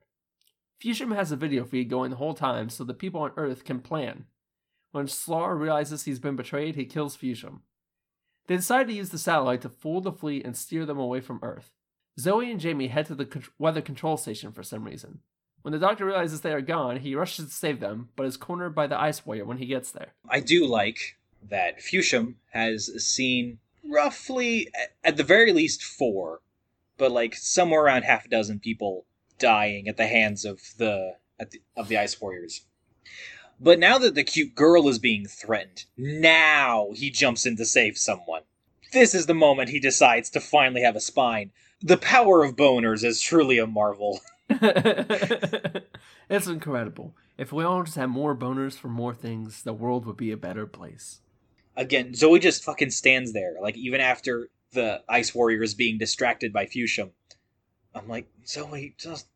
Fewsham has a video feed going the whole time so the people on Earth can plan. When Slaar realizes he's been betrayed, he kills Fewsham. They decide to use the satellite to fool the fleet and steer them away from Earth. Zoe and Jamie head to the weather control station for some reason. When the doctor realizes they are gone, he rushes to save them, but is cornered by the Ice Warrior when he gets there. I do like that Fewsham has seen roughly, at the very least, four, but like somewhere around half a dozen people dying at the hands of the, the of the Ice Warriors. But now that the cute girl is being threatened, now he jumps in to save someone. This is the moment he decides to finally have a spine. The power of boners is truly a marvel. it's incredible. If we all just had more boners for more things, the world would be a better place. Again, Zoe just fucking stands there, like even after the Ice Warrior is being distracted by Fewsham. I'm like, Zoe, just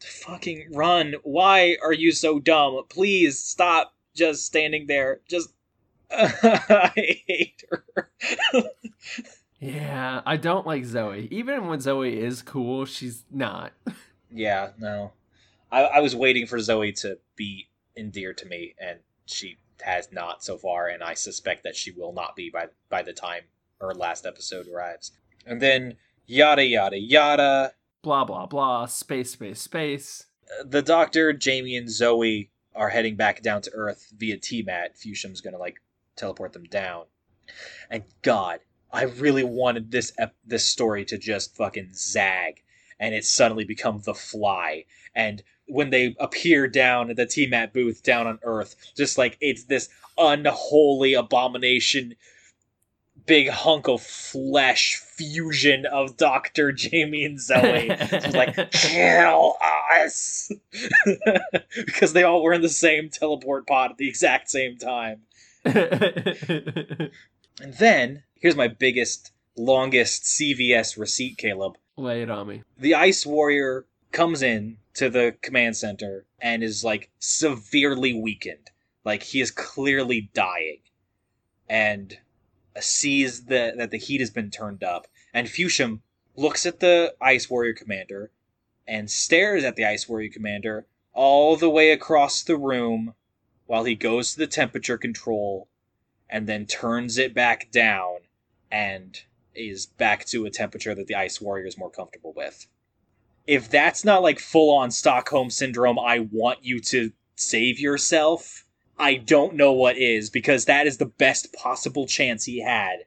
fucking run. Why are you so dumb? Please stop just standing there. Just I hate her. yeah, I don't like Zoe. Even when Zoe is cool, she's not. yeah, no. I, I was waiting for Zoe to be endeared to me, and she has not so far, and I suspect that she will not be by by the time her last episode arrives. And then yada yada yada blah blah blah, space, space, space. The Doctor, Jamie, and Zoe are heading back down to Earth via TMAT. Fewsham's gonna like teleport them down. And God, I really wanted this ep- this story to just fucking zag, and it suddenly become the Fly. And when they appear down at the TMAT booth down on Earth, just like it's this unholy abomination big hunk of flesh fusion of Doctor Jamie and Zoe. It's like kill us because they all were in the same teleport pod at the exact same time. and then here's my biggest, longest CVS receipt, Caleb. Lay it on me. The Ice Warrior comes in to the command center and is like severely weakened. Like he is clearly dying. And sees that that the heat has been turned up, and Fewsham looks at the Ice Warrior commander and stares at the Ice Warrior commander all the way across the room while he goes to the temperature control and then turns it back down and is back to a temperature that the Ice Warrior is more comfortable with. If that's not like full on Stockholm syndrome, I want you to save yourself I don't know what is because that is the best possible chance he had.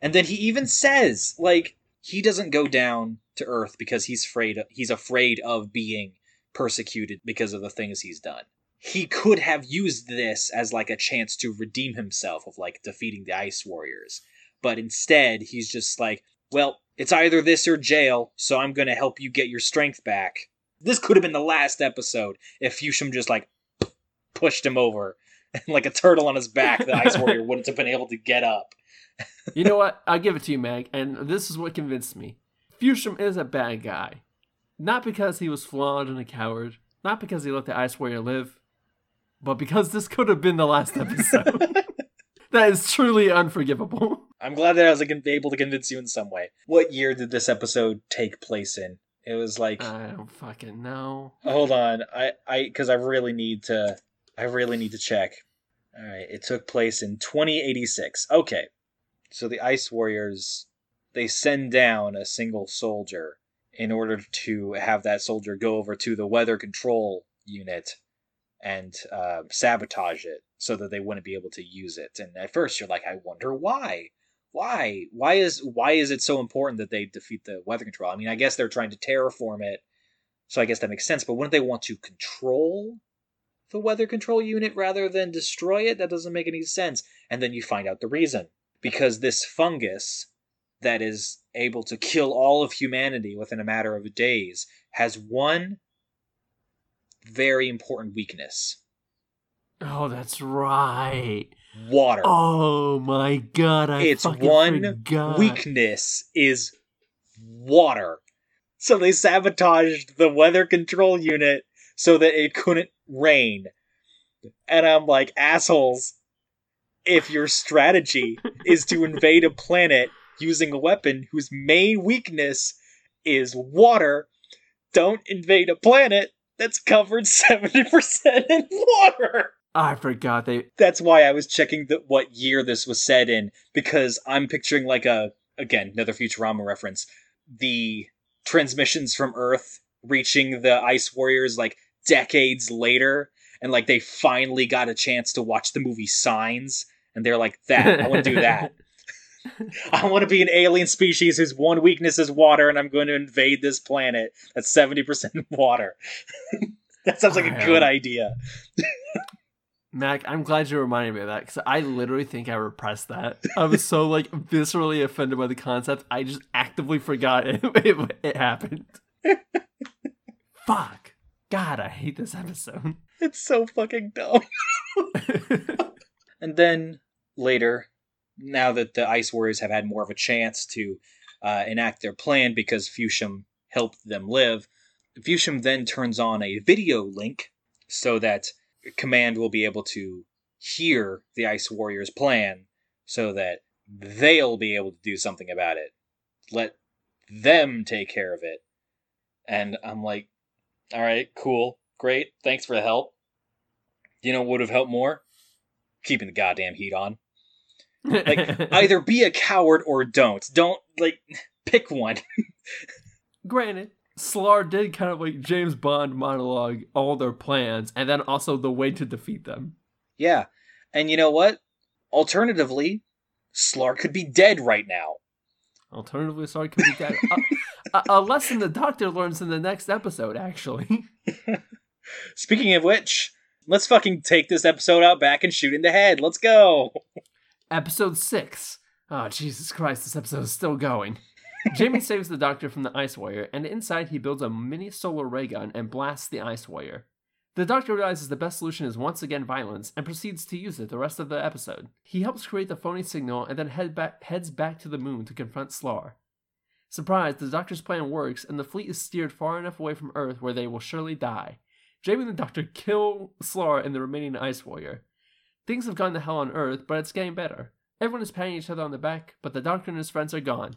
And then he even says like he doesn't go down to earth because he's afraid of, he's afraid of being persecuted because of the things he's done. He could have used this as like a chance to redeem himself of like defeating the ice warriors. But instead, he's just like, well, it's either this or jail, so I'm going to help you get your strength back. This could have been the last episode if Fewsham just like pushed him over. And like a turtle on his back, the Ice Warrior wouldn't have been able to get up. you know what? I'll give it to you, Meg. And this is what convinced me. Fewsham is a bad guy. Not because he was flawed and a coward, not because he let the Ice Warrior live, but because this could have been the last episode. that is truly unforgivable. I'm glad that I was able to convince you in some way. What year did this episode take place in? It was like I don't fucking know. Hold on, I I because I really need to I really need to check. All right, it took place in 2086. Okay, so the Ice Warriors they send down a single soldier in order to have that soldier go over to the weather control unit and uh, sabotage it so that they wouldn't be able to use it. And at first, you're like, I wonder why. Why? Why is why is it so important that they defeat the weather control? I mean, I guess they're trying to terraform it, so I guess that makes sense. But wouldn't they want to control the weather control unit rather than destroy it? That doesn't make any sense. And then you find out the reason. because this fungus that is able to kill all of humanity within a matter of days has one very important weakness Oh, that's right. water. Oh my god, I its one forgot. weakness is water. So they sabotaged the weather control unit so that it couldn't rain. And I'm like, assholes, if your strategy is to invade a planet using a weapon whose main weakness is water, don't invade a planet that's covered 70% in water. I forgot they That's why I was checking the, what year this was set in because I'm picturing like a again another Futurama reference. The transmissions from Earth reaching the Ice Warriors like decades later, and like they finally got a chance to watch the movie Signs, and they're like, "That I want to do that. I want to be an alien species whose one weakness is water, and I'm going to invade this planet that's seventy percent water." that sounds like a good idea. Mac, I'm glad you reminded me of that because I literally think I repressed that. I was so like viscerally offended by the concept, I just actively forgot it, it, it happened. Fuck. God, I hate this episode. It's so fucking dumb. And then later, now that the Ice Warriors have had more of a chance to uh, enact their plan because Fewsham helped them live, Fewsham then turns on a video link so that Command will be able to hear the Ice Warriors' plan so that they'll be able to do something about it. Let them take care of it. And I'm like, all right, cool, great, thanks for the help. You know what would have helped more? Keeping the goddamn heat on. Like, either be a coward or don't. Don't, like, pick one. Granted, Slaar did kind of like James Bond monologue all their plans and then also the way to defeat them. Yeah. And you know what? Alternatively, Slaar could be dead right now. Alternatively, Slaar could be dead. a, a, a lesson the Doctor learns in the next episode, actually. Speaking of which, let's fucking take this episode out back and shoot in the head. Let's go. Episode 6. Oh, Jesus Christ, this episode is still going. Jamie saves the Doctor from the Ice Warrior, and inside he builds a mini solar ray gun and blasts the Ice Warrior. The Doctor realizes the best solution is once again violence and proceeds to use it the rest of the episode. He helps create the phony signal and then head back, heads back to the moon to confront Slaar. Surprised, the Doctor's plan works and the fleet is steered far enough away from Earth where they will surely die. Jamie and the Doctor kill Slaar and the remaining Ice Warrior. Things have gone to hell on Earth, but it's getting better. Everyone is patting each other on the back, but the Doctor and his friends are gone.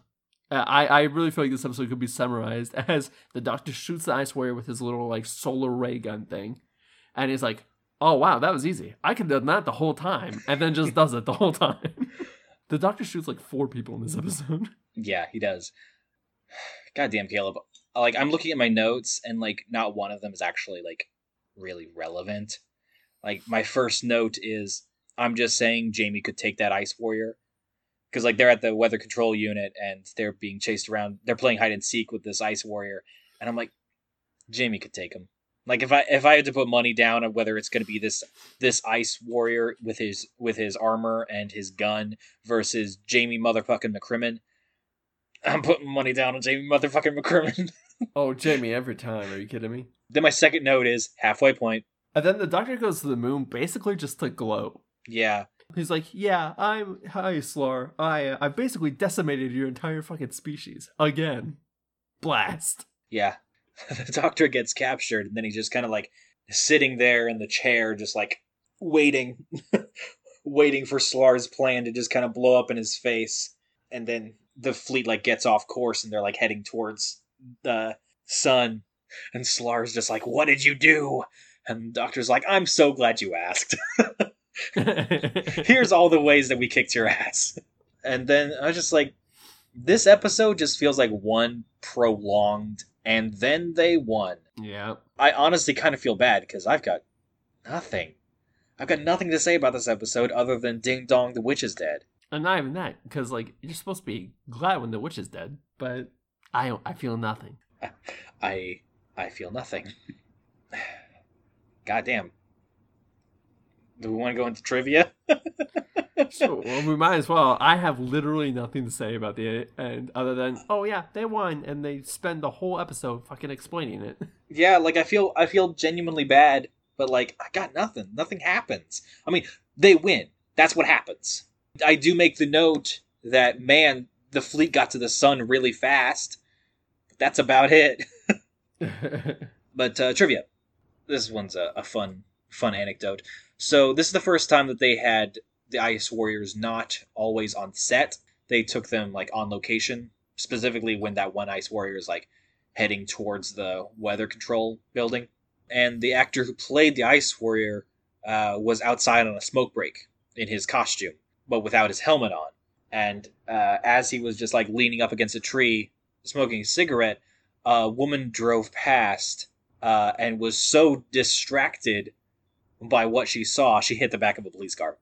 Uh, I, I really feel like this episode could be summarized as the Doctor shoots the Ice Warrior with his little like solar ray gun thing, and he's like, "Oh wow, that was easy. I could have done that the whole time," and then just does it the whole time. the Doctor shoots like four people in this episode. Yeah, he does. Goddamn, Caleb. Like, I'm looking at my notes, and, like, not one of them is actually, like, really relevant. Like, my first note is I'm just saying Jamie could take that Ice Warrior. Because, like, they're at the weather control unit, and they're being chased around. They're playing hide and seek with this Ice Warrior. And I'm like, Jamie could take him. Like if I if I had to put money down on whether it's going to be this this ice warrior with his with his armor and his gun versus Jamie motherfucking McCrimmon, I'm putting money down on Jamie motherfucking McCrimmon. oh, Jamie, every time. Are you kidding me? then my second note is halfway point. And then the Doctor goes to the moon basically just to glow. Yeah, He's like, "Yeah, I'm hi Slaar. I uh, I basically decimated your entire fucking species again. Blast." yeah. the doctor gets captured, and then he's just kind of like sitting there in the chair, just like waiting, waiting for Slaar's plan to just kind of blow up in his face. And then the fleet like gets off course, and they're like heading towards the sun. And Slaar's just like, "What did you do?" And the doctor's like, "I'm so glad you asked." here's all the ways that we kicked your ass. And then I was just like, this episode just feels like one prolonged, and then they won. yeah. I honestly kind of feel bad because I've got nothing. I've got nothing to say about this episode other than Ding Dong, the witch is dead. And not even that, because like you're supposed to be glad when the witch is dead, but I. I feel nothing. I I feel nothing. God damn. Do we want to go into trivia? So well, we might as well. I have literally nothing to say about the end other than, oh yeah, they won, and they spend the whole episode fucking explaining it. yeah, like I feel I feel genuinely bad, but like I got nothing. Nothing happens. I mean, they win. That's what happens. I do make the note that man, the fleet got to the sun really fast. But that's about it. but uh, trivia. This one's a, a fun fun anecdote. So this is the first time that they had the Ice Warriors not always on set. They took them like on location, specifically when that one Ice Warrior is like heading towards the weather control building. And the actor who played the Ice Warrior uh, was outside on a smoke break in his costume, but without his helmet on. And uh, as he was just like leaning up against a tree, smoking a cigarette, a woman drove past uh, and was so distracted by what she saw, she hit the back of a police car.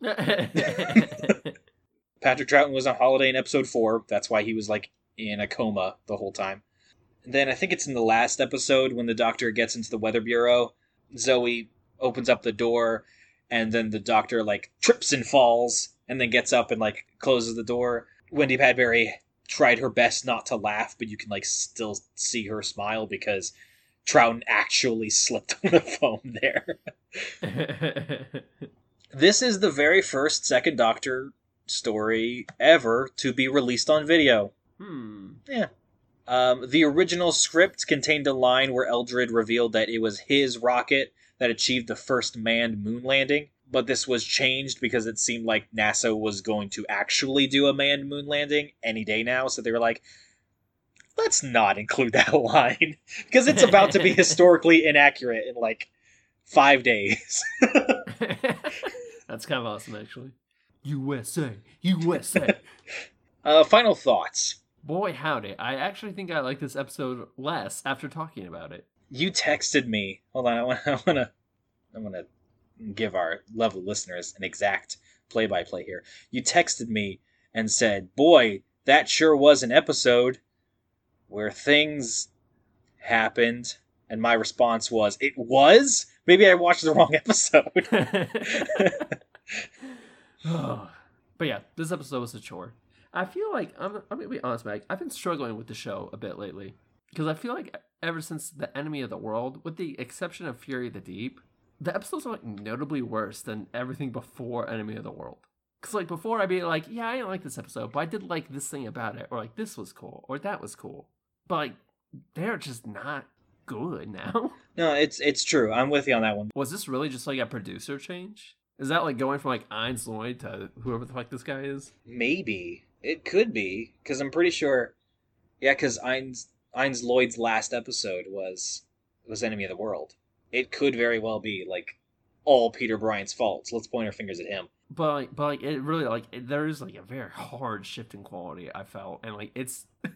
Patrick Troughton was on holiday in episode four. That's why he was like in a coma the whole time. And then I think it's in the last episode when the doctor gets into the weather bureau. Zoe opens up the door, and then the doctor like trips and falls, and then gets up and like closes the door. Wendy Padbury tried her best not to laugh, but you can like still see her smile because Troughton actually slipped on the foam there. this is the very first Second Doctor story ever to be released on video. hmm. Yeah. Um, the original script contained a line where Eldred revealed that it was his rocket that achieved the first manned moon landing, but this was changed because it seemed like NASA was going to actually do a manned moon landing any day now, so they were like, let's not include that line because it's about to be historically inaccurate in like five days. That's kind of awesome, actually. USA, USA. uh, final thoughts. Boy, howdy. I actually think I like this episode less after talking about it. You texted me. Hold on, I want, I want to, I want to give our lovely listeners an exact play-by-play here. You texted me and said, "Boy, that sure was an episode where things happened." And my response was, "It was." Maybe I watched the wrong episode. but yeah, this episode was a chore. I feel like I'm, I'm gonna be honest, Meg. I've been struggling with the show a bit lately because I feel like ever since the Enemy of the World, with the exception of Fury of the Deep, the episodes are like notably worse than everything before Enemy of the World. Because like before, I'd be like, yeah, I didn't like this episode, but I did like this thing about it, or like this was cool, or that was cool. But like they're just not good now. no, it's it's true. I'm with you on that one. Was this really just like a producer change? Is that like going from like Innes Lloyd to whoever the fuck this guy is? Maybe it could be because I'm pretty sure. Yeah, because Innes Innes Lloyd's last episode was was Enemy of the World. It could very well be like all Peter Bryant's fault. So let's point our fingers at him. But like, but like, it really like it, there is like a very hard shift in quality. I felt, and like it's.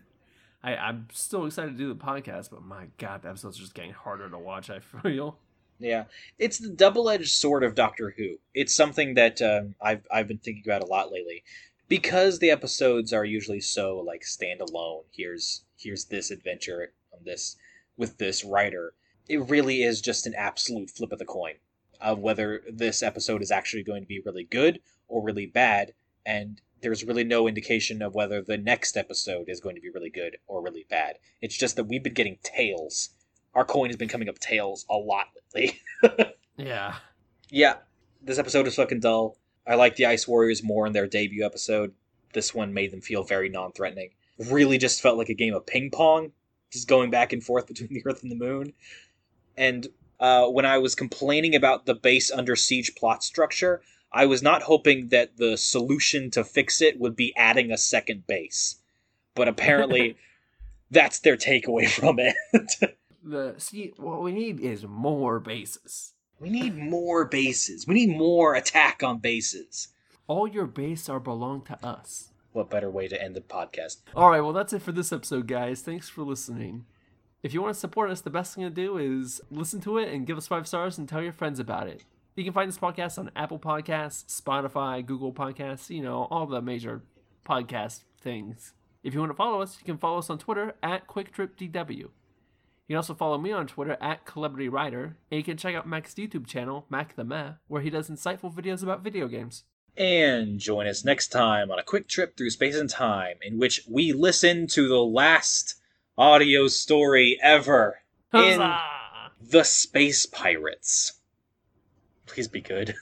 I, I'm still excited to do the podcast, but my god, the episodes are just getting harder to watch. I feel. Yeah, it's the double-edged sword of Doctor Who. It's something that um, I've I've been thinking about a lot lately, because the episodes are usually so like standalone. Here's here's this adventure on this with this writer. It really is just an absolute flip of the coin of whether this episode is actually going to be really good or really bad, and there's really no indication of whether the next episode is going to be really good or really bad. It's just that we've been getting tails. Our coin has been coming up tails a lot lately. Yeah. yeah, this episode is fucking dull. I like the Ice Warriors more in their debut episode. This one made them feel very non threatening. Really just felt like a game of ping pong, just going back and forth between the Earth and the Moon. And uh, when I was complaining about the base under siege plot structure, I was not hoping that the solution to fix it would be adding a second base. But apparently, that's their takeaway from it. The see, what we need is more bases. we need more bases. We need more attack on bases. All your bases are belong to us. What better way to end the podcast? All right, well that's it for this episode, guys. Thanks for listening. If you want to support us, the best thing to do is listen to it and give us five stars and tell your friends about it. You can find this podcast on Apple Podcasts, Spotify, Google Podcasts, you know, all the major podcast things. If you want to follow us, you can follow us on Twitter at QuickTripDW. You can also follow me on Twitter at Celebrity Writer, and you can check out Mac's YouTube channel, Mac the Meh, where he does insightful videos about video games. And join us next time on a quick trip through space and time in which we listen to the last audio story ever in The Space Pirates. Please be good.